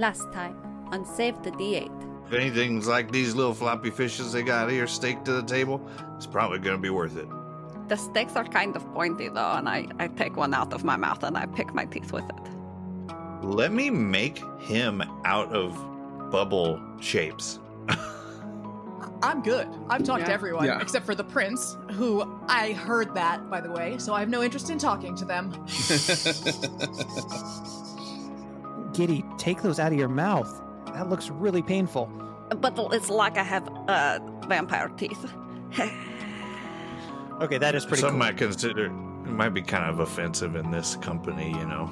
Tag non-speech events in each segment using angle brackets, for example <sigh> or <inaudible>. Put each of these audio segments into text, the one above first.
Last time on Save the D8. If anything's like these little floppy fishes they got here staked to the table, it's probably going to be worth it. The stakes are kind of pointy though, and I, I take one out of my mouth and I pick my teeth with it. Let me make him out of bubble shapes. I'm good. I've talked to everyone Yeah. except for the prince, who I heard that, by the way, so I have no interest in talking to them. <laughs> Giddy, take those out of your mouth. That looks really painful. But it's like I have uh, vampire teeth. <sighs> Okay, that is pretty Some cool. might consider it might be kind of offensive in this company, you know.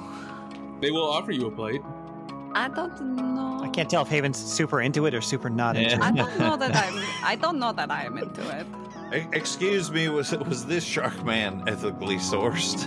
they will offer you a plate. I don't know. I can't tell if Haven's super into it or super not into it. I don't know <laughs> that I'm. I don't know that I am into it. Excuse me, was was this shark man ethically sourced?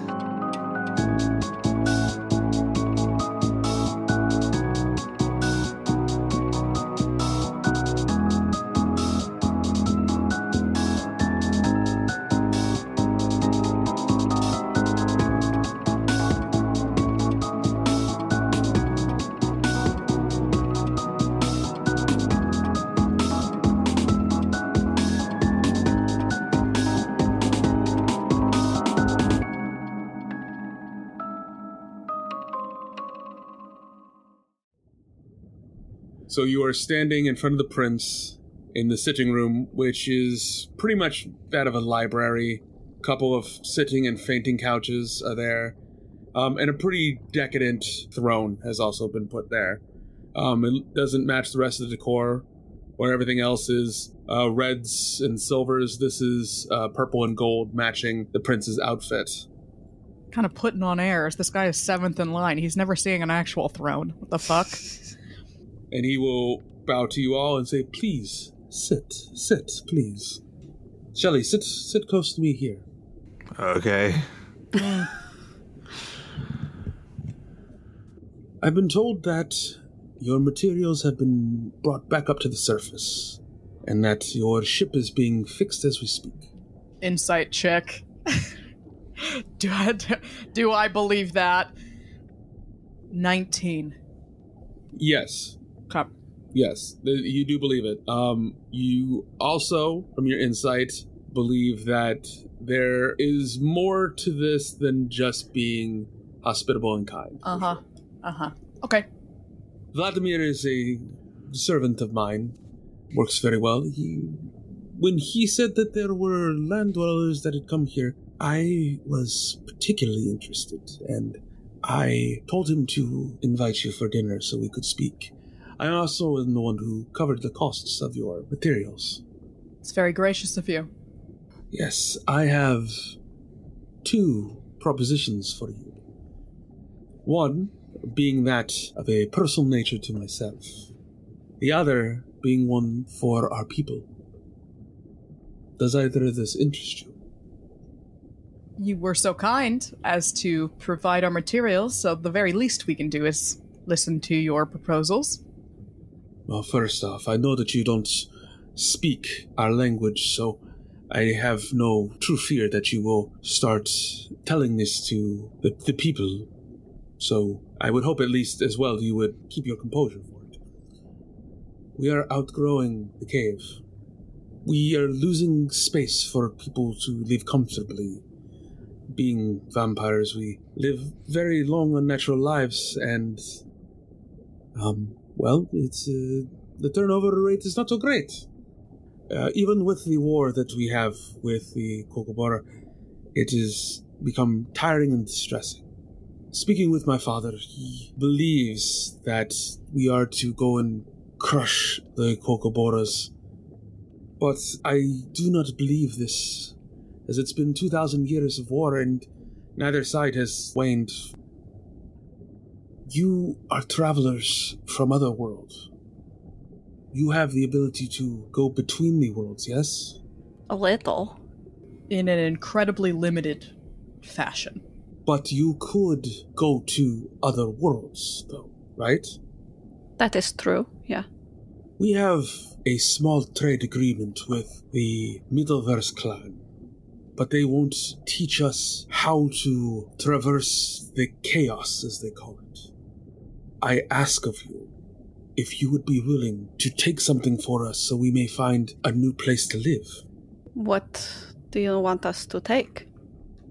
So you are standing in front of the prince in the sitting room, which is pretty much that of a library. A couple of sitting and fainting couches are there, um, and a pretty decadent throne has also been put there. Um, it doesn't match the rest of the decor, where everything else is uh, reds and silvers. This is uh, purple and gold, matching the prince's outfit. kind of putting on airs. This guy is seventh in line. He's never seeing an actual throne. What the fuck? <laughs> and he will bow to you all and say, "Please sit, sit, please." Shelley, sit, sit close to me here. Okay. <laughs> I've been told that your materials have been brought back up to the surface, and that your ship is being fixed as we speak. Insight check. <laughs> do I do I believe that? Nineteen. Yes, Okay. yes, you do believe it. Um, you also, from your insight, believe that there is more to this than just being hospitable and kind. Uh huh. Uh huh. Okay. Vladimir is a servant of mine. Works very well. He, when he said that there were land dwellers that had come here, I was particularly interested, and I told him to invite you for dinner so we could speak. I also am the one who covered the costs of your materials. It's very gracious of you. Yes, I have two propositions for you. One being that of a personal nature to myself, the other being one for our people. Does either of this interest you? You were so kind as to provide our materials, so the very least we can do is listen to your proposals. Well, first off, I know that you don't speak our language, so I have no true fear that you will start telling this to the, the people. So I would hope at least as well you would keep your composure for it. We are outgrowing the cave. We are losing space for people to live comfortably. Being vampires, we live very long, unnatural lives, and um, well, it's uh, the turnover rate is not so great. Uh, even with the war that we have with the Kokobora, it has become tiring and distressing. Speaking with my father, he believes that we are to go and crush the Kokoboras. But I do not believe this, as it's been 2,000 years of war and neither side has waned you are travelers from other worlds. You have the ability to go between the worlds, yes? A little. In an incredibly limited fashion. But you could go to other worlds, though, right? That is true. Yeah. We have a small trade agreement with the Middleverse clan, but they won't teach us how to traverse the chaos, as they call it. I ask of you if you would be willing to take something for us so we may find a new place to live. What do you want us to take?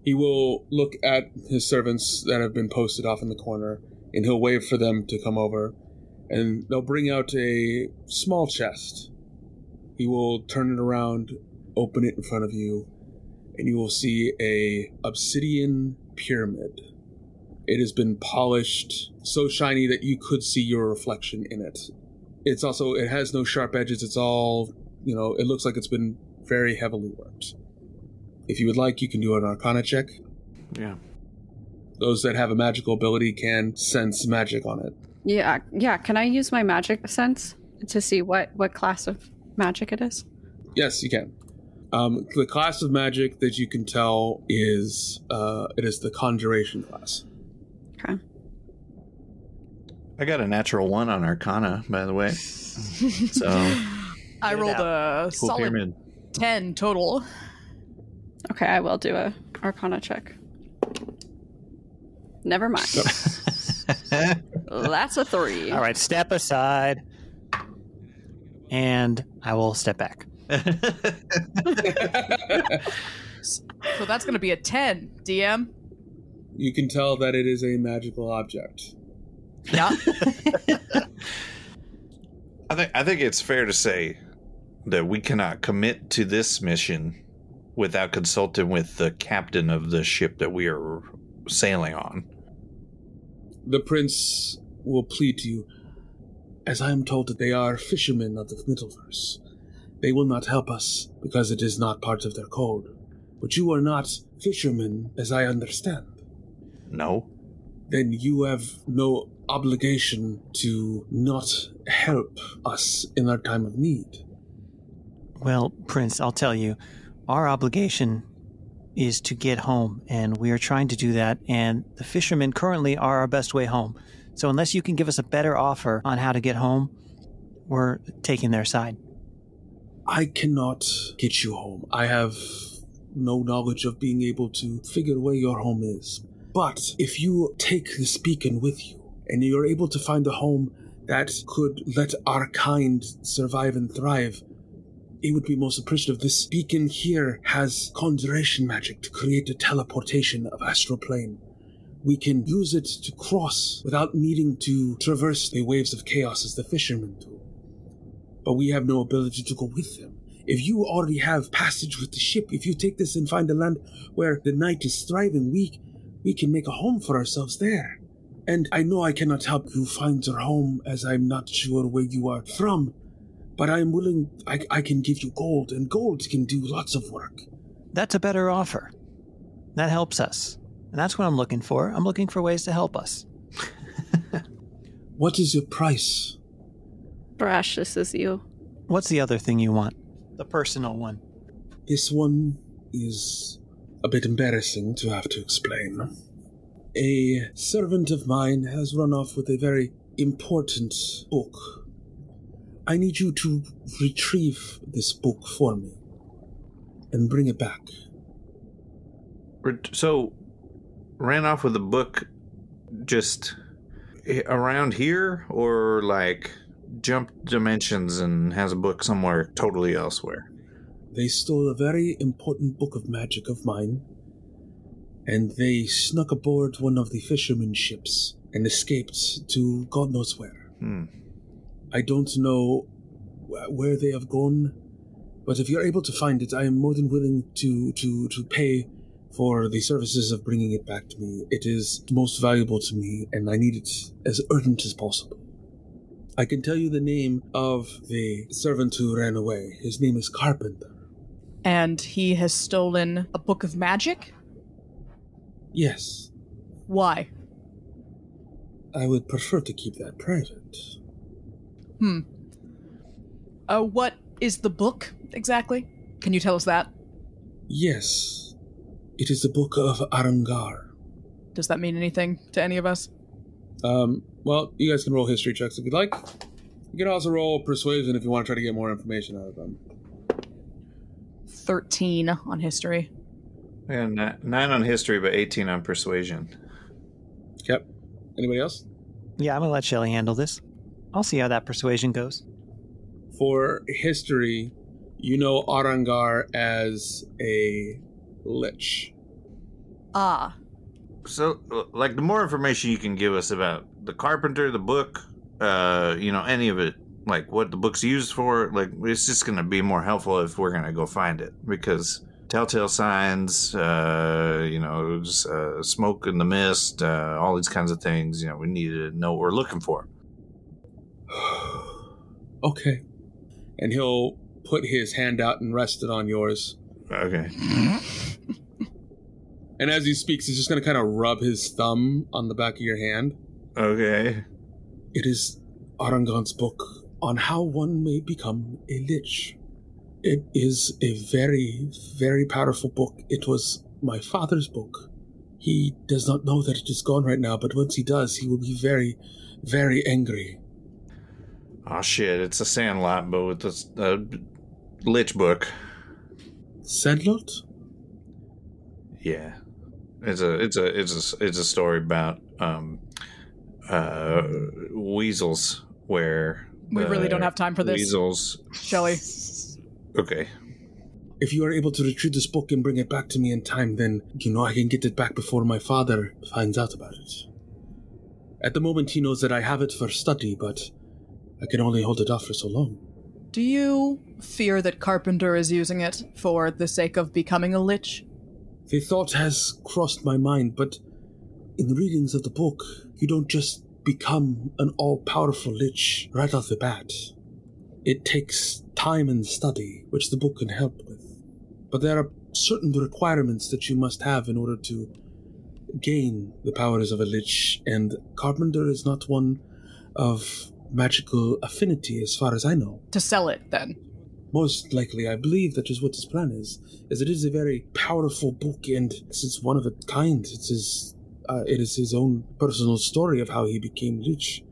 He will look at his servants that have been posted off in the corner, and he'll wave for them to come over, and they'll bring out a small chest. He will turn it around, open it in front of you, and you will see a obsidian pyramid. It has been polished so shiny that you could see your reflection in it. It's also it has no sharp edges. It's all, you know, it looks like it's been very heavily worked. If you would like, you can do an arcana check. Yeah. Those that have a magical ability can sense magic on it. Yeah, yeah. Can I use my magic sense to see what what class of magic it is? Yes, you can. Um, the class of magic that you can tell is uh, it is the conjuration class. Okay. I got a natural one on Arcana, by the way. So <laughs> I rolled a cool solid pyramid. 10 total. Okay, I will do a Arcana check. Never mind. <laughs> That's a three. All right, step aside. And I will step back. <laughs> So that's going to be a 10, DM. You can tell that it is a magical object. Yeah. <laughs> I think I think it's fair to say that we cannot commit to this mission without consulting with the captain of the ship that we are sailing on. The prince will plead to you, as I am told that they are fishermen of the Middleverse. They will not help us because it is not part of their code. But you are not fishermen, as I understand. No. Then you have no obligation to not help us in our time of need. Well, Prince, I'll tell you, our obligation is to get home, and we are trying to do that, and the fishermen currently are our best way home. So, unless you can give us a better offer on how to get home, we're taking their side. I cannot get you home. I have no knowledge of being able to figure where your home is. But if you take this beacon with you and you're able to find a home that could let our kind survive and thrive, it would be most appreciative. This beacon here has conjuration magic to create a teleportation of astral plane. We can use it to cross without needing to traverse the waves of chaos as the fishermen do but we have no ability to go with them. If you already have passage with the ship, if you take this and find a land where the night is thriving, we we can make a home for ourselves there. And I know I cannot help you find your home, as I'm not sure where you are from, but I am willing. I, I can give you gold, and gold can do lots of work. That's a better offer. That helps us. And that's what I'm looking for. I'm looking for ways to help us. <laughs> What is your price? Brash, this is you. What's the other thing you want? The personal one. This one is a bit embarrassing to have to explain. A servant of mine has run off with a very important book. I need you to retrieve this book for me and bring it back. So, ran off with a book just around here, or like jumped dimensions and has a book somewhere totally elsewhere? They stole a very important book of magic of mine, and they snuck aboard one of the fishermen's ships and escaped to God knows where. Hmm. I don't know wh- where they have gone, but if you're able to find it, I am more than willing to, to, to pay for the services of bringing it back to me. It is most valuable to me, and I need it as urgent as possible. I can tell you the name of the servant who ran away. His name is Carpenter. And he has stolen a book of magic? Yes, Why? I would prefer to keep that private. Hmm. Uh, what is the book exactly? Can you tell us that? Yes, it is the Book of Arangar. Does that mean anything to any of us? Um, well, you guys can roll history checks if you'd like. You can also roll persuasion if you want to try to get more information out of them. 13 on history. And ni- nine on history, but 18 on persuasion. Yep. Anybody else? Yeah, I'm going to let Shelly handle this. I'll see how that persuasion goes. For history, you know Arangar as a lich. Ah, So, like, the more information you can give us about the carpenter, the book, uh, you know, any of it, like what the book's used for, like, it's just going to be more helpful if we're going to go find it because telltale signs, uh, you know, just, uh, smoke in the mist, uh, all these kinds of things. You know, we need to know what we're looking for. <sighs> okay. And he'll put his hand out and rest it on yours. Okay. And as he speaks, he's just going to kind of rub his thumb on the back of your hand. Okay. It is Arangan's book on how one may become a lich. It is a very, very powerful book. It was my father's book. He does not know that it is gone right now, but once he does, he will be very, very angry. Oh shit! It's a Sandlot, but with uh, Lich book. Sandlot? Yeah, it's a it's a it's a it's a story about um uh weasels where We really don't have time for this. Weasels. Shelley. Okay. If you are able to retrieve this book and bring it back to me in time, then you know I can get it back before my father finds out about it. At the moment, he knows that I have it for study, but I can only hold it off for so long. Do you fear that Carpenter is using it for the sake of becoming a lich? The thought has crossed my mind, but in the readings of the book, you don't just become an all powerful lich right off the bat. It takes time and study, which the book can help with. But there are certain requirements that you must have in order to gain the powers of a lich, and Carpenter is not one of magical affinity as far as I know. To sell it, then. Most likely, I believe that is what his plan is. As it is a very powerful book, and it's one of a kind. It's his, uh, it is his own personal story of how he became lich.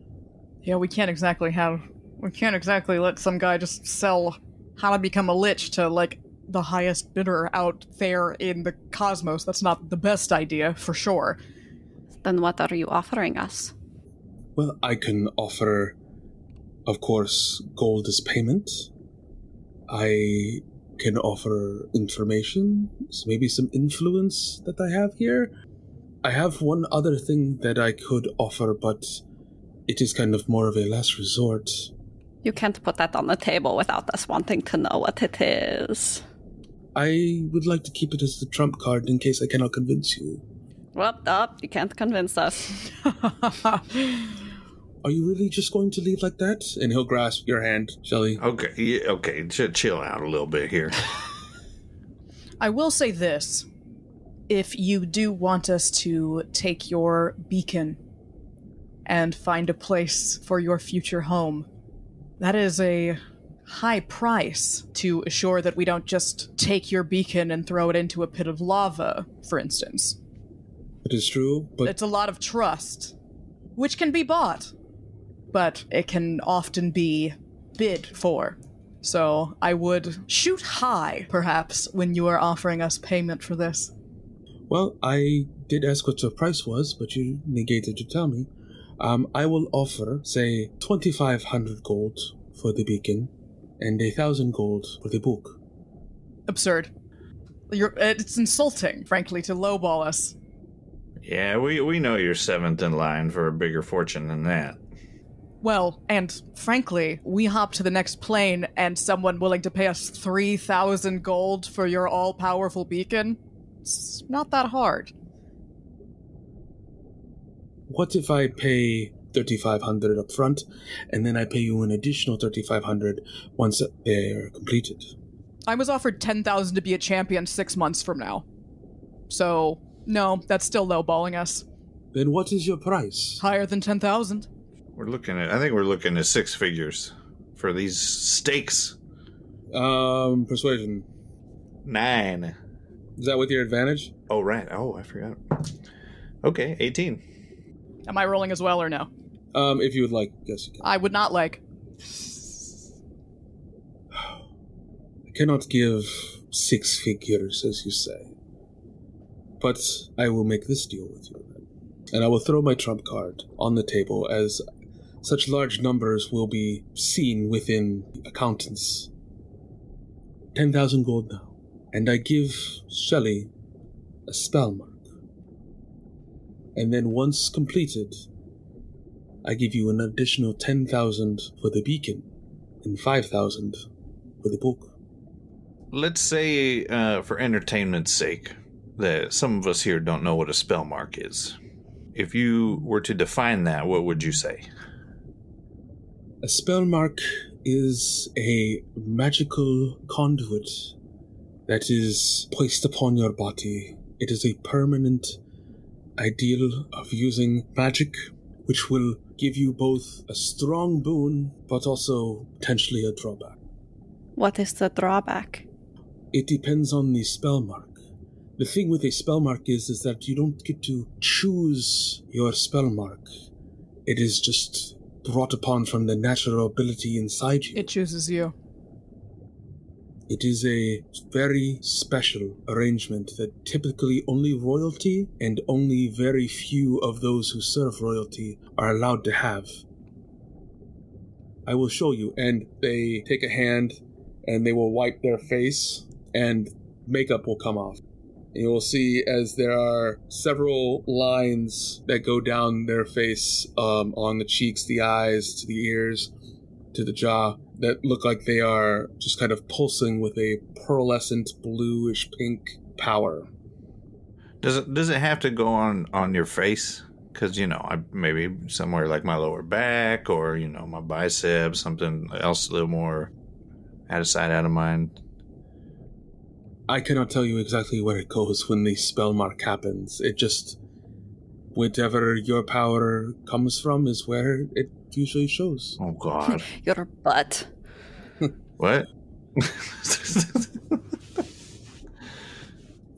Yeah, we can't exactly have. We can't exactly let some guy just sell how to become a lich to, like, the highest bidder out there in the cosmos. That's not the best idea, for sure. Then what are you offering us? Well, I can offer, of course, gold as payment. I can offer information, so maybe some influence that I have here. I have one other thing that I could offer, but it is kind of more of a last resort. You can't put that on the table without us wanting to know what it is. I would like to keep it as the trump card in case I cannot convince you. Well, up, you can't convince us. <laughs> Are you really just going to leave like that? And he'll grasp your hand, Shelley. Okay. Yeah, okay. Ch- chill out a little bit here. <laughs> I will say this. If you do want us to take your beacon and find a place for your future home, that is a high price to assure that we don't just take your beacon and throw it into a pit of lava, for instance. It is true, but It's a lot of trust, which can be bought, but it can often be bid for. So I would shoot high, perhaps, when you are offering us payment for this. Well, I did ask what your price was, but you negated to tell me. Um, I will offer, say, 2,500 gold for the beacon and a thousand gold for the book. Absurd. You're, it's insulting, frankly, to lowball us. yeah, we we know you're seventh in line for a bigger fortune than that. Well, and frankly, we hop to the next plane and someone willing to pay us 3,000 gold for your all powerful beacon? It's not that hard. What if I pay 3,500 up front, and then I pay you an additional 3,500 once they are completed? I was offered 10,000 to be a champion six months from now. So, no, that's still lowballing us. Then what is your price? Higher than 10,000. We're looking at. I think we're looking at six figures for these stakes. Um, persuasion. Nine. Is that with your advantage? Oh right. Oh, I forgot. Okay, eighteen. Am I rolling as well or no? Um, if you would like, yes, you can. I would not like. I cannot give six figures, as you say. But I will make this deal with you then. And I will throw my trump card on the table as such large numbers will be seen within accountants. 10,000 gold now. And I give Shelley a spell mark. And then once completed, I give you an additional 10,000 for the beacon and 5,000 for the book. Let's say, uh, for entertainment's sake, that some of us here don't know what a spell mark is. If you were to define that, what would you say? A spell mark is a magical conduit that is placed upon your body. It is a permanent ideal of using magic, which will give you both a strong boon, but also potentially a drawback. What is the drawback? It depends on the spell mark. The thing with a spell mark is, is that you don't get to choose your spell mark. It is just brought upon from the natural ability inside you. It chooses you. It is a very special arrangement that typically only royalty and only very few of those who serve royalty are allowed to have. I will show you. And they take a hand and they will wipe their face, and makeup will come off. And you will see as there are several lines that go down their face um, on the cheeks, the eyes, to the ears, to the jaw that look like they are just kind of pulsing with a pearlescent bluish pink power. Does it does it have to go on on your face? Because you know, I maybe somewhere like my lower back or you know my biceps, something else a little more out of sight, out of mind. I cannot tell you exactly where it goes when the spell mark happens. It just whatever your power comes from is where it usually shows. Oh God, <laughs> Your butt. <laughs> what? <laughs>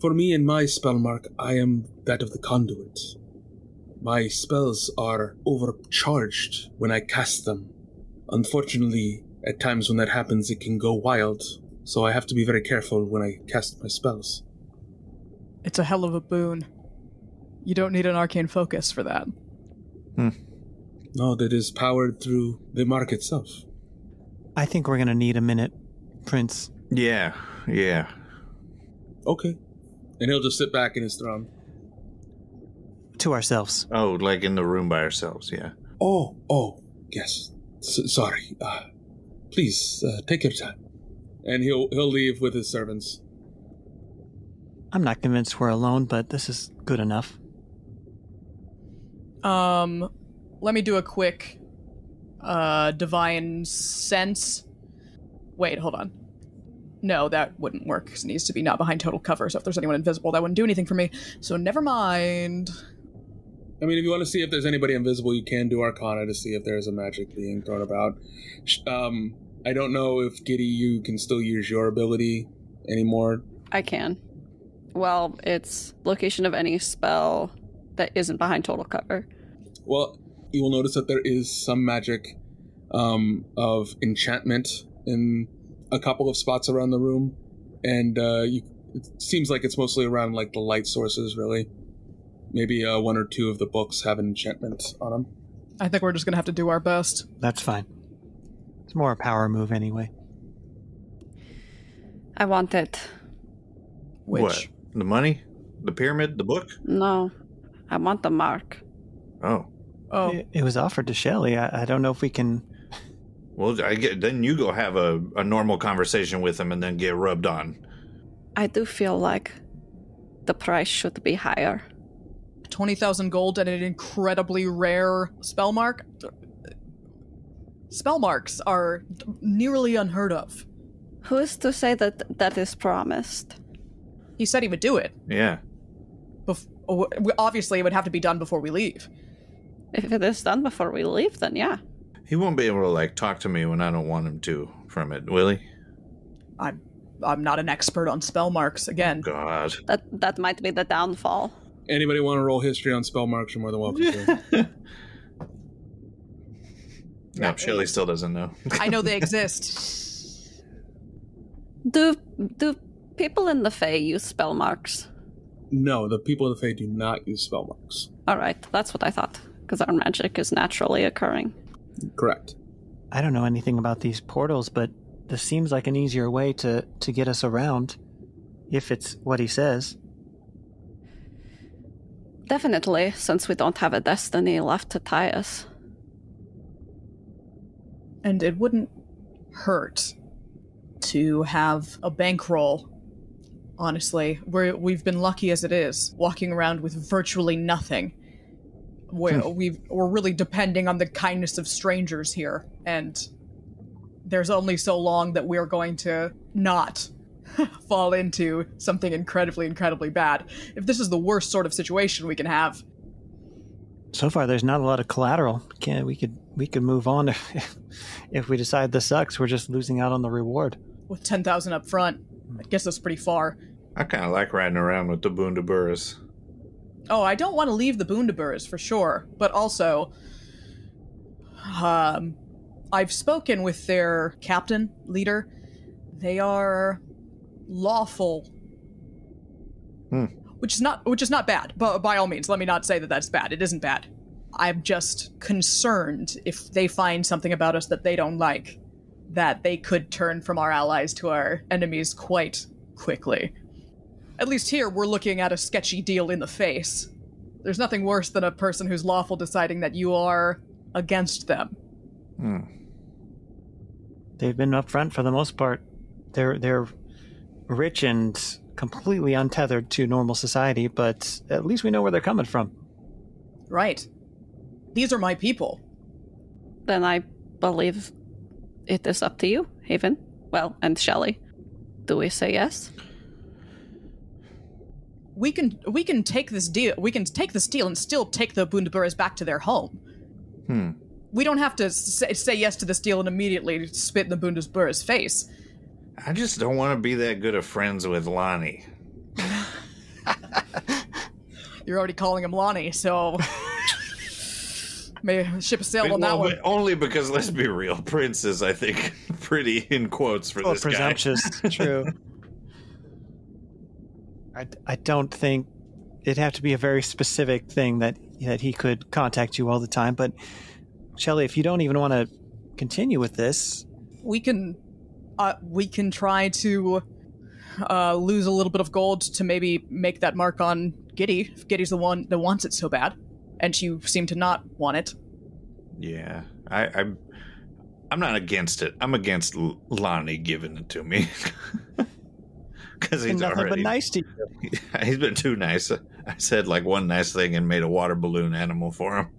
For me and my spell mark, I am that of the conduit. My spells are overcharged when I cast them. Unfortunately, at times when that happens, it can go wild, so I have to be very careful when I cast my spells. It's a hell of a boon. You don't need an arcane focus for that. Hmm. No, that is powered through the mark itself. I think we're going to need a minute, Prince. yeah, yeah. Okay. And he'll just sit back in his throne. To ourselves. Oh, like in the room by ourselves. Yeah. Oh, oh, yes. S- sorry. Uh, please, uh, take your time. And he'll he'll leave with his servants. I'm not convinced we're alone, but this is good enough. Um, let me do a quick, uh, divine sense. Wait, hold on. No, that wouldn't work 'cause it needs to be not behind total cover. So if there's anyone invisible, that wouldn't do anything for me. So never mind. I mean, if you want to see if there's anybody invisible, you can do Arcana to see if there's a magic being thrown about. Um, I don't know if Giddy, you can still use your ability anymore. I can. Well, it's location of any spell that isn't behind total cover. Well, you will notice that there is some magic um, of enchantment in a couple of spots around the room, and uh, you, it seems like it's mostly around like the light sources, really. Maybe uh, one or two of the books have an enchantment on them. I think we're just gonna have to do our best. That's fine. It's more a power move anyway. I want it. Which What? The money? The pyramid? The book? No, I want the mark. Oh. Oh, It, it was offered to Shelly. I, I don't know if we can. Well, I get. Then you go have a, a normal conversation with him, and then get rubbed on. I do feel like the price should be higher. twenty thousand gold and an incredibly rare spell mark. Spell marks are nearly unheard of. Who is to say that that is promised? He said he would do it. Yeah. Bef- obviously, it would have to be done before we leave. If it is done before we leave, then yeah. He won't be able to like talk to me when I don't want him to from it, will he? I'm I'm not an expert on spell marks. Again, God. That that might be the downfall. Anybody want to roll history on spell marks? You're more than welcome to. <laughs> No, Shelly still doesn't know. I know they <laughs> exist. Do do people in the Fae use spell marks? no, the people of the Fae do not use spell marks. All right, that's what I thought. Because our magic is naturally occurring. Correct. I don't know anything about these portals, but this seems like an easier way to, to get us around, if it's what he says. Definitely, since we don't have a destiny left to tie us. And it wouldn't hurt to have a bankroll. Honestly, we're, we've been lucky as it is, walking around with virtually nothing. We're, hmm. we've, we're really depending on the kindness of strangers here, and there's only so long that we're going to not <laughs> fall into something incredibly, incredibly bad. If this is the worst sort of situation we can have, So far, there's not a lot of collateral. Can we could we could move on <laughs> if if we decide this sucks. We're just losing out on the reward. with 10,000 up front, I guess that's pretty far. I kind of like riding around with the Bundaburras. Oh, I don't want to leave the Boondaburs for sure, but also, um, I've spoken with their captain leader. They are lawful, Hmm. which is not which is not bad. But by all means, let me not say that that's bad. It isn't bad. I'm just concerned if they find something about us that they don't like, that they could turn from our allies to our enemies quite quickly. At least here, we're looking at a sketchy deal in the face. There's nothing worse than a person who's lawful deciding that you are against them. Hmm. They've been upfront for the most part. They're they're rich and completely untethered to normal society, but at least we know where they're coming from. Right. These are my people. Then I believe it is up to you, Haven. Well, and Shelley. Do we say yes? We can we can take this deal. We can take this deal and still take the Bundaburras back to their home. Hmm. We don't have to say, say yes to this deal and immediately spit in the Bundaburras' face. I just don't want to be that good of friends with Lonnie. <laughs> You're already calling him Lonnie, so <laughs> maybe ship a sail on that Well, one. only because let's be real, Prince is, I think, <laughs> pretty in quotes for Oh, this guy. Oh, presumptuous. True. I, I don't think it'd have to be a very specific thing that that he could contact you all the time. But Shelley, if you don't even want to continue with this, we can uh, we can try to uh, lose a little bit of gold to maybe make that mark on Giddy if Giddy's the one that wants it so bad, and you seem to not want it. Yeah, I, I'm. I'm not against it. I'm against Lonnie giving it to me <laughs> <laughs> because he's nothing already. but nice to you. <laughs> He's been too nice. I said like one nice thing and made a water balloon animal for him.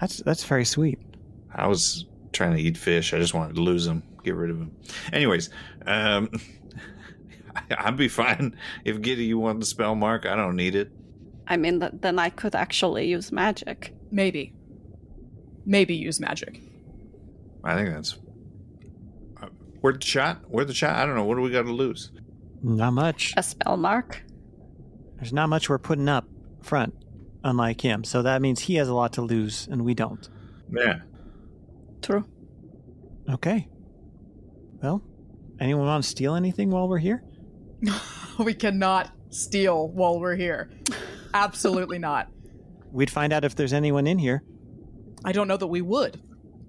That's that's very sweet. I was trying to eat fish. I just wanted to lose him, get rid of him. Anyways, um, <laughs> I'd be fine if Giddy you want the spell mark. I don't need it. I mean, th- then I could actually use magic. Maybe, maybe use magic. I think that's uh, worth the shot. Worth the shot. I don't know. What do we got to lose? Not much. A spell mark? There's not much we're putting up front, unlike him. So that means he has a lot to lose, and we don't. Yeah. True. Okay. Well, anyone want to steal anything while we're here? <laughs> we cannot steal while we're here. Absolutely not. We'd find out if there's anyone in here. I don't know that we would.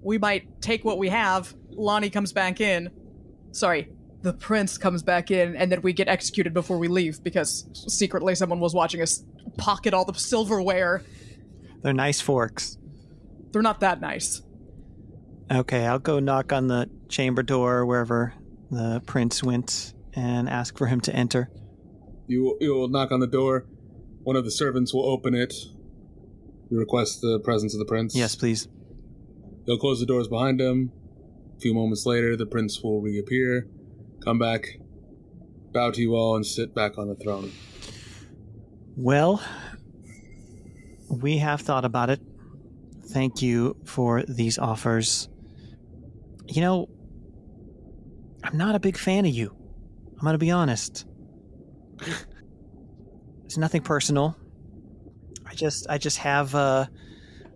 We might take what we have. Lonnie comes back in. Sorry, the prince comes back in, and then we get executed before we leave because secretly someone was watching us pocket all the silverware. They're nice forks. They're not that nice. Okay, I'll go knock on the chamber door wherever the prince went and ask for him to enter. You you will knock on the door. One of the servants will open it. You request the presence of the prince. Yes, please. He'll close the doors behind him. A few moments later, the prince will reappear, come back, bow to you all, and sit back on the throne. Well, we have thought about it. Thank you for these offers. You know, I'm not a big fan of you. I'm going to be honest. <laughs> It's nothing personal. I just I just have uh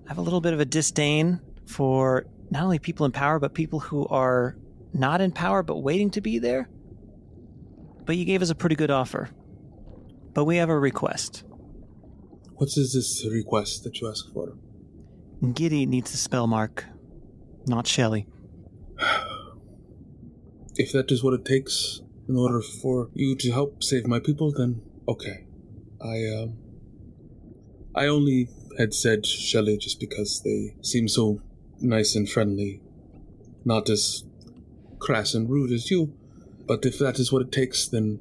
I have a little bit of a disdain for not only people in power but people who are not in power but waiting to be there. But you gave us a pretty good offer. But we have a request. What is this request that you ask for? Giddy needs a spell mark. not Shelley. <sighs> If that is what it takes in order for you to help save my people, then okay. I um I only had said Shelley just because they seem so nice and friendly. Not as crass and rude as you. But if that is what it takes, then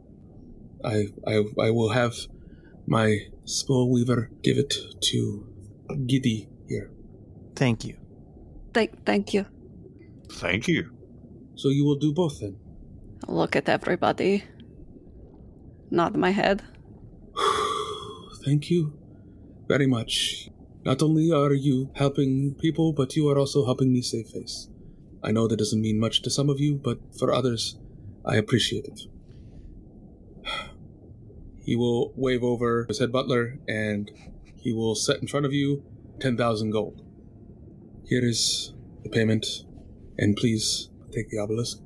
I I I will have my spell weaver give it to Giddy here. Thank you. Thank, thank you. Thank you. So you will do both then. Look at everybody. Nod my head. <sighs> Thank you very much. Not only are you helping people, but you are also helping me save face. I know that doesn't mean much to some of you, but for others, I appreciate it. He will wave over his head butler and he will set in front of you 10,000 gold. Here is the payment, and please take the obelisk.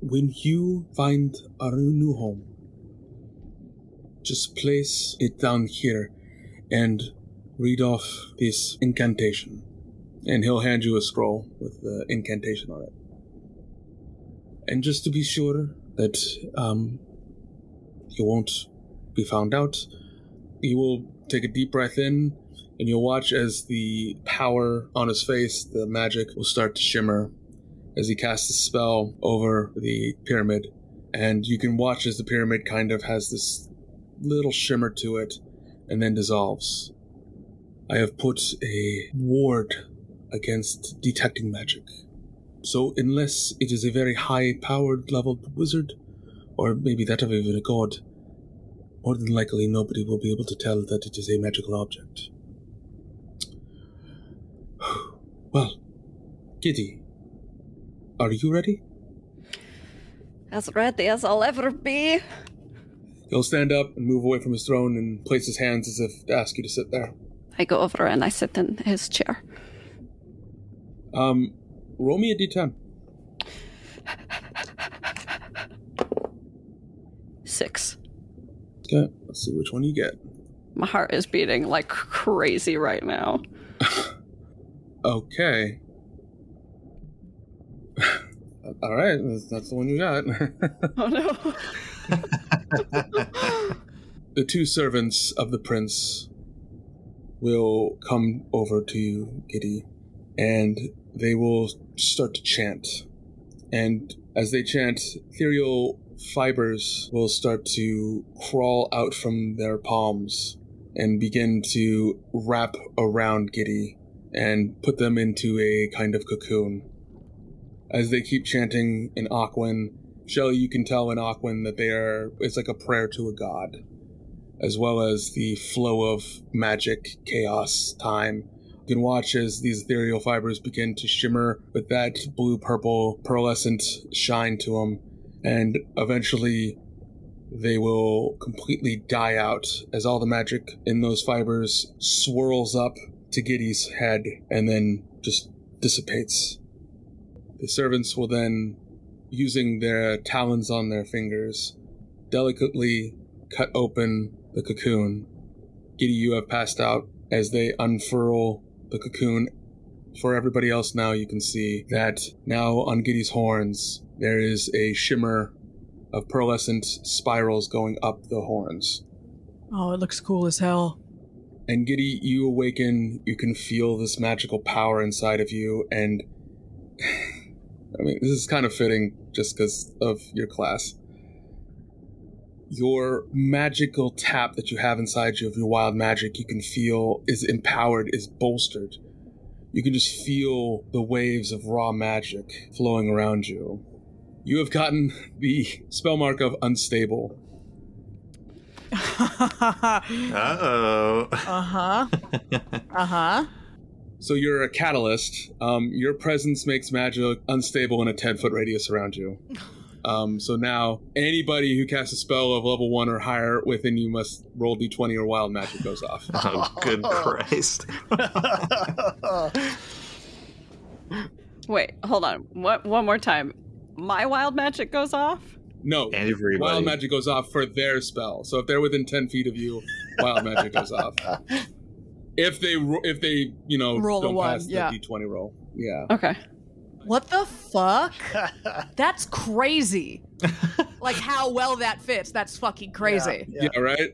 When you find our new home, just place it down here and read off this incantation. And he'll hand you a scroll with the incantation on it. And just to be sure that um, you won't be found out, you will take a deep breath in and you'll watch as the power on his face, the magic, will start to shimmer as he casts a spell over the pyramid. And you can watch as the pyramid kind of has this little shimmer to it and then dissolves. I have put a ward against detecting magic. So, unless it is a very high powered leveled wizard, or maybe that of even a god, more than likely nobody will be able to tell that it is a magical object. <sighs> Well, Giddy, are you ready? As ready as I'll ever be. He'll stand up and move away from his throne and place his hands as if to ask you to sit there. I go over and I sit in his chair. Um, roll me a d10. Six. Okay, let's see which one you get. My heart is beating like crazy right now. <laughs> Okay. <laughs> All right, that's, that's the one you got. <laughs> Oh no. the two servants of the prince will come over to you, Giddy, and they will start to chant. And as they chant, ethereal fibers will start to crawl out from their palms and begin to wrap around Giddy and put them into a kind of cocoon. As they keep chanting in Aquan, Shelley, you can tell in Aquan that they are, it's like a prayer to a god, as well as the flow of magic, chaos, time. Can watch as these ethereal fibers begin to shimmer with that blue purple pearlescent shine to them, and eventually they will completely die out as all the magic in those fibers swirls up to Giddy's head and then just dissipates. The servants will then, using their talons on their fingers, delicately cut open the cocoon. Giddy, you have passed out as they unfurl the cocoon. For everybody else now, you can see that now on Giddy's horns, there is a shimmer of pearlescent spirals going up the horns. Oh, it looks cool as hell. And Giddy, you awaken, you can feel this magical power inside of you, and <sighs> I mean, this is kind of fitting just because of your class. Your magical tap that you have inside you of your wild magic, you can feel is empowered, is bolstered. You can just feel the waves of raw magic flowing around you. You have gotten <laughs> the spell mark of unstable. uh oh. <laughs> Uh huh. <laughs> Uh huh. So you're a catalyst. Um, your presence makes magic unstable in a 10 foot radius around you. Um, so now anybody who casts a spell of level one or higher within you must roll d20 or wild magic goes off. <laughs> Oh, good <laughs> Christ. <laughs> Wait, hold on. What? One more time. My wild magic goes off. No, Everybody. wild magic goes off for their spell. So if they're within 10 feet of you, wild magic goes off. If they if they you know Roll a don't one, pass the yeah. d20 roll, Yeah. Okay. What the fuck? <laughs> That's crazy. like how well that fits. That's fucking crazy. Yeah, right.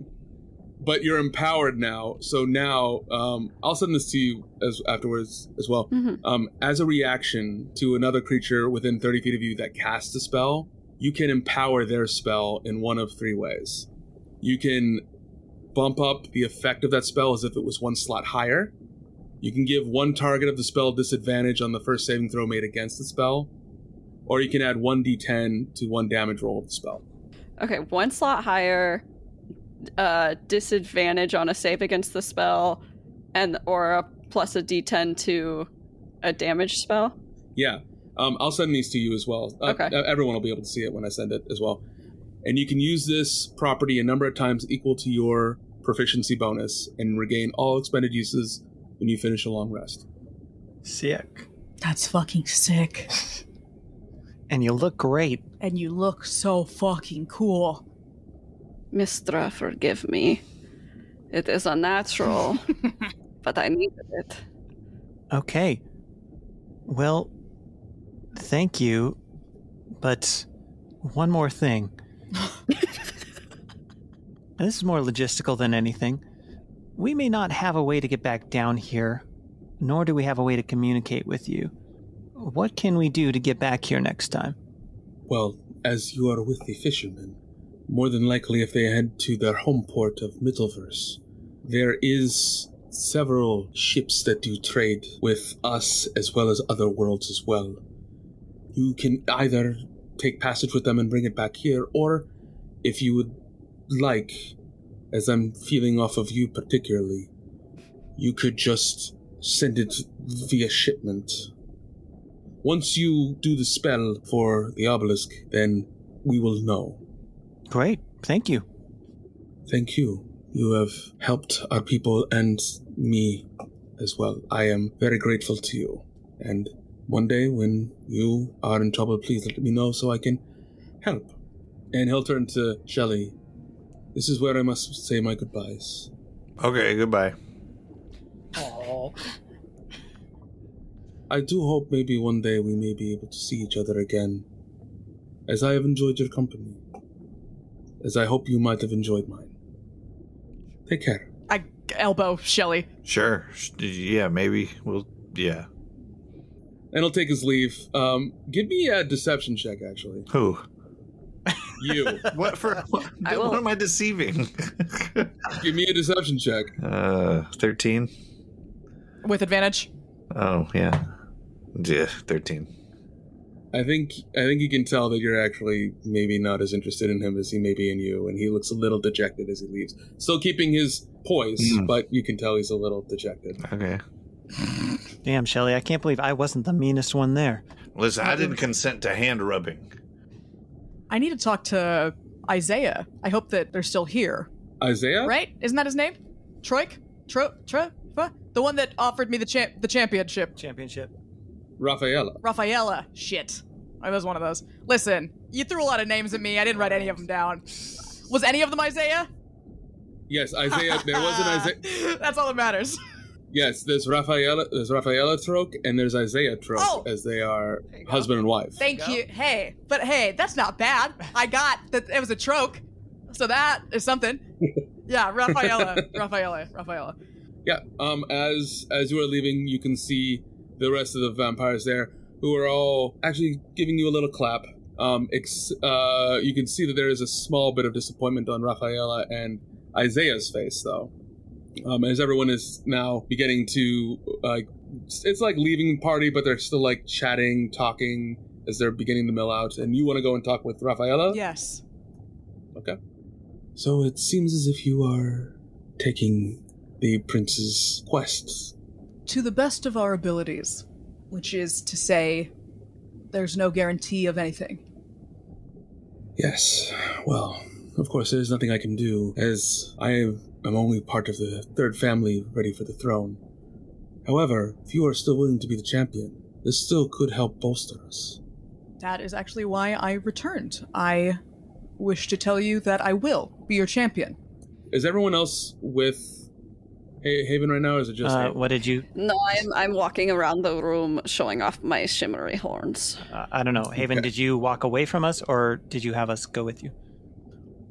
But you're empowered now. So now, um, I'll send this to you as afterwards as well. Mhm. Um, as a reaction to another creature within 30 feet of you that casts a spell, you can empower their spell in one of three ways. You can bump up the effect of that spell as if it was one slot higher. You can give one target of the spell disadvantage on the first saving throw made against the spell, or you can add 1d10 to one damage roll of the spell. Okay, one slot higher, uh, disadvantage on a save against the spell, and or a plus a d10 to a damage spell. Yeah, um, I'll send these to you as well. Uh, Okay. everyone will be able to see it when I send it as well. And you can use this property a number of times equal to your proficiency bonus and regain all expended uses when you finish a long rest. Sick. That's fucking sick. <laughs> And you look great. And you look so fucking cool. Mystra, forgive me. It is unnatural, <laughs> but I needed it. Okay. Well, thank you. But one more thing. <laughs> This is more logistical than anything. We may not have a way to get back down here, nor do we have a way to communicate with you. What can we do to get back here next time? Well, as you are with the fishermen, more than likely if they head to their home port of Middleverse, there is several ships that do trade with us as well as other worlds as well. You can either take passage with them and bring it back here, or if you would like, as I'm feeling off of you particularly, you could just send it via shipment. Once you do the spell for the obelisk, then we will know. Great. Thank you. Thank you. You have helped our people and me as well. I am very grateful to you. And one day when you are in trouble, please let me know so I can help. And he'll turn to Shelley. This is where I must say my goodbyes. Okay, goodbye. I do hope maybe one day we may be able to see each other again, as I have enjoyed your company, as I hope you might have enjoyed mine. Take care. I elbow Shelly. Sure. Yeah, maybe we'll. Yeah. And he'll take his leave. Um, give me a deception check, actually. Who? You. What for? <laughs> What, what am I deceiving? <laughs> give me a deception check. uh, thirteen. With advantage. Oh yeah, yeah, thirteen. I think I think you can tell that you're actually maybe not as interested in him as he may be in you, and he looks a little dejected as he leaves. Still keeping his poise, Hmm. but you can tell he's a little dejected. Okay. Damn, Shelly, I can't believe I wasn't the meanest one there. Listen, I didn't consent to hand rubbing. I need to talk to Isaiah. I hope that they're still here. Isaiah, Right? Isn't that his name? Troik? Tro Tro? The one that offered me the champ the championship. Championship. Rafaela. Rafaela. Shit. I was one of those. Listen, you threw a lot of names at me. I didn't write any of them down. Was any of them Isaiah? Yes, Isaiah. There was an Isaiah. <laughs> That's all that matters. Yes, there's Rafaela. There's Rafaela Troke, and there's Isaiah Troke, Oh! as they are husband and wife. Thank you. Hey, but hey, that's not bad. I got that it was a troke. So that is something. <laughs> Yeah, Rafaela. Rafaela. Rafaela. Yeah. Um. As as you are leaving, you can see the rest of the vampires there, who are all actually giving you a little clap. Um. Ex- uh. You can see that there is a small bit of disappointment on Rafaela and Isaiah's face, though. Um. As everyone is now beginning to like, it's like leaving the party, but they're still like chatting, talking as they're beginning to mill out. And you want to go and talk with Rafaela? Yes. Okay. So it seems as if you are taking the prince's quests To the best of our abilities, which is to say, there's no guarantee of anything. Yes. Well, of course, there's nothing I can do, as I am only part of the third family ready for the throne. However, if you are still willing to be the champion, this still could help bolster us. That is actually why I returned. I wish to tell you that I will be your champion. Is everyone else with Hey, Haven right now? Or is it just Uh, what did you? No, I'm I'm walking around the room showing off my shimmery horns. Uh, I don't know. Haven, Okay. did you walk away from us, or did you have us go with you?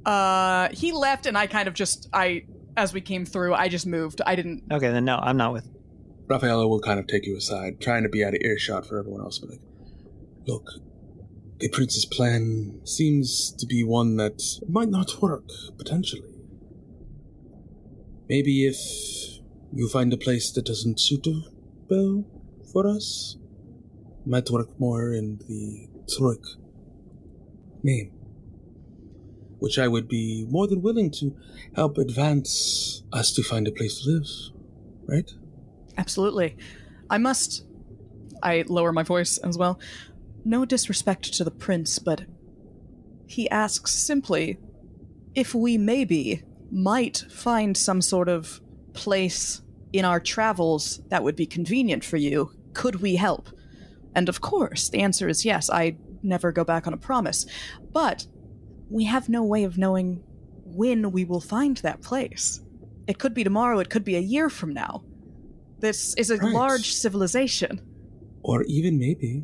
Uh, he left, and I kind of just I as we came through, I just moved. I didn't. Okay, then no, I'm not with. Rafaela will kind of take you aside, trying to be out of earshot for everyone else, but like, look, the prince's plan seems to be one that might not work, potentially. Maybe if you find a place that doesn't suit well for us, might work more in the Turek name. Which I would be more than willing to help advance us to find a place to live, right? Absolutely. I must. I lower my voice as well. No disrespect to the prince, but he asks simply if we maybe might find some sort of place in our travels that would be convenient for you. Could we help? And of course, the answer is yes. I never go back on a promise. But we have no way of knowing when we will find that place. It could be tomorrow, it could be a year from now. This is a Right. large civilization. Or even maybe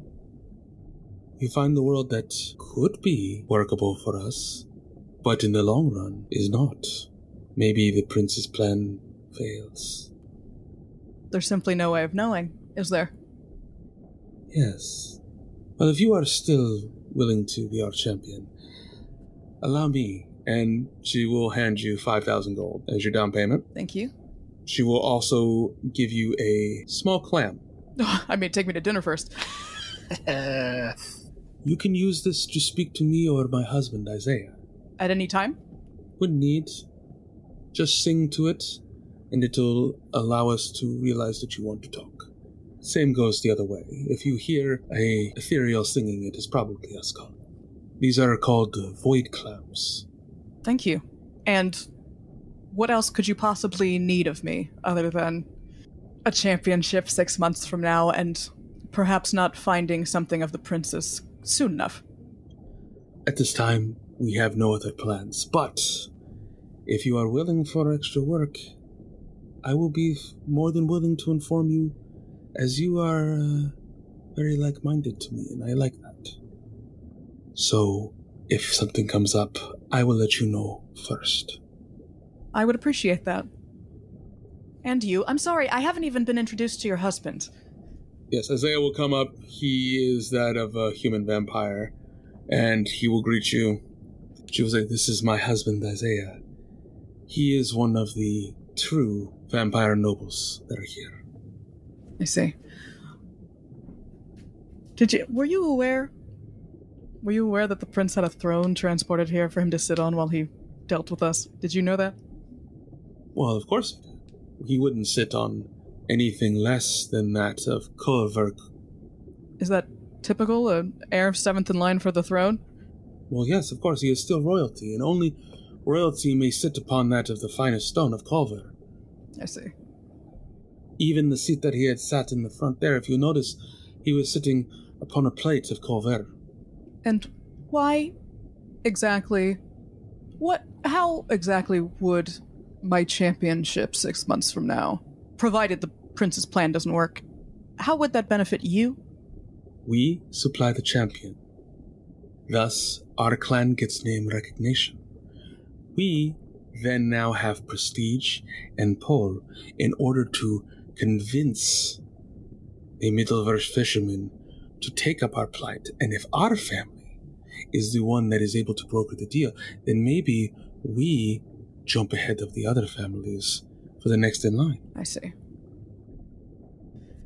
you find the world that could be workable for us, but in the long run is not. Maybe the prince's plan fails. There's simply no way of knowing, is there? Yes. Well, if you are still willing to be our champion, allow me, and she will hand you 5,000 gold as your down payment. Thank you. She will also give you a small clam. <laughs> I mean, take me to dinner first. <laughs> You can use this to speak to me or my husband, Isaiah. At any time? When need, just sing to it, and it'll allow us to realize that you want to talk. Same goes the other way. If you hear a ethereal singing, it is probably us calling. These are called void clams. Thank you. And what else could you possibly need of me other than a championship six months from now and perhaps not finding something of the princess soon enough? At this time, we have no other plans, but if you are willing for extra work, I will be more than willing to inform you, as you are uh, very like minded to me, and I like that. So, if something comes up, I will let you know first. I would appreciate that. And you. I'm sorry, I haven't even been introduced to your husband. Yes, Isaiah will come up. He is that of a human vampire, and he will greet you. She will say, This is my husband, Isaiah. He is one of the true vampire nobles that are here. I see. Did you were you aware were you aware that the prince had a throne transported here for him to sit on while he dealt with us? Did you know that? Well, of course, he wouldn't sit on anything less than that of Kulverk. Is that typical? An heir of seventh in line for the throne? Well, yes, of course, he is still royalty, and only royalty may sit upon that of the finest stone of Culver. I see. Even the seat that he had sat in the front there, if you notice, he was sitting upon a plate of Culver. And why exactly what how exactly would my championship six months from now, provided the prince's plan doesn't work, how would that benefit you? We supply the champion. Thus, our clan gets name recognition. We then now have prestige and pull in order to convince a Middleverse fisherman to take up our plight. And if our family is the one that is able to broker the deal, then maybe we jump ahead of the other families for the next in line. I see.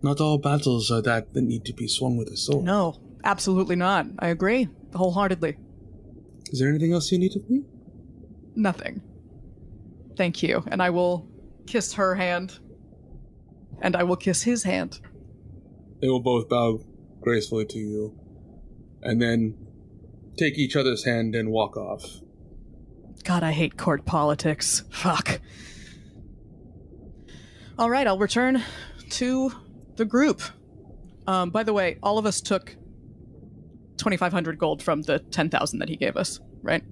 Not all battles are that that need to be swung with a sword. No, absolutely not. I agree wholeheartedly. Is there anything else you need of me? Nothing. Thank you. And I will kiss her hand. And I will kiss his hand. They will both bow gracefully to you, and then take each other's hand and walk off. God, I hate court politics. Fuck. All right, I'll return to the group. Um, by the way, all of us took 2,500 gold from the 10,000 that he gave us, right?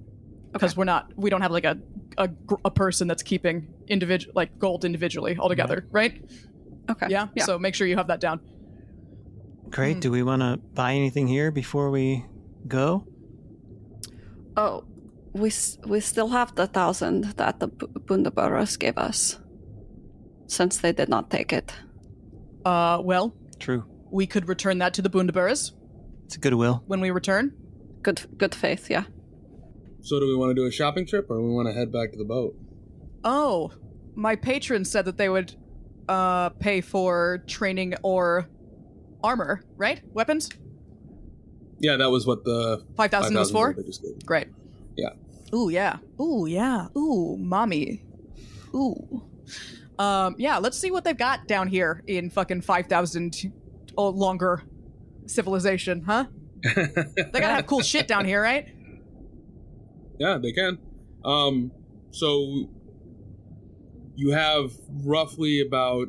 Because we're not, we don't have like a a, a person that's keeping individual like gold individually altogether, right? Okay. Yeah? Yeah. So make sure you have that down. Great. Do we want to buy anything here before we go? Oh, we we still have the thousand that the B- Bundaburros gave us, since they did not take it. Uh, well, True. we could return that to the Bundaburrs It's a goodwill. when we return. Good good faith, yeah. So, do we want to do a shopping trip, or we want to head back to the boat? Oh, my patron said that they would uh pay for training or armor, right? Weapons? Yeah, that was what the 5,000 was for? they just gave. Great. Yeah. Ooh, yeah. Ooh, yeah. Ooh, mommy. Ooh. Um, yeah, let's see what they've got down here in fucking 5,000 or longer civilization, huh? <laughs> They gotta have cool shit down here, right? Yeah, they can. Um, so you have roughly about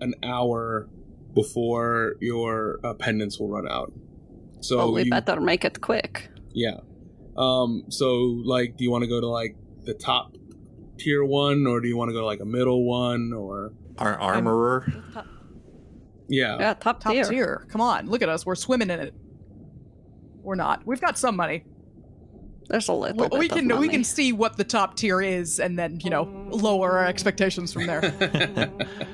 an hour before your uh, pendants will run out. So well, we you- better make it quick. yeah. Um, so like, do you want to go to like the top tier one, or do you want to go to like a middle one, or Our armorer. yeah? Yeah, top, Top tier. tier. Come on, look at us. We're swimming in it. We're not. We've got some money. There's a little We, bit we of can we can see what the top tier is, and then you know lower our expectations from there. <laughs> <laughs>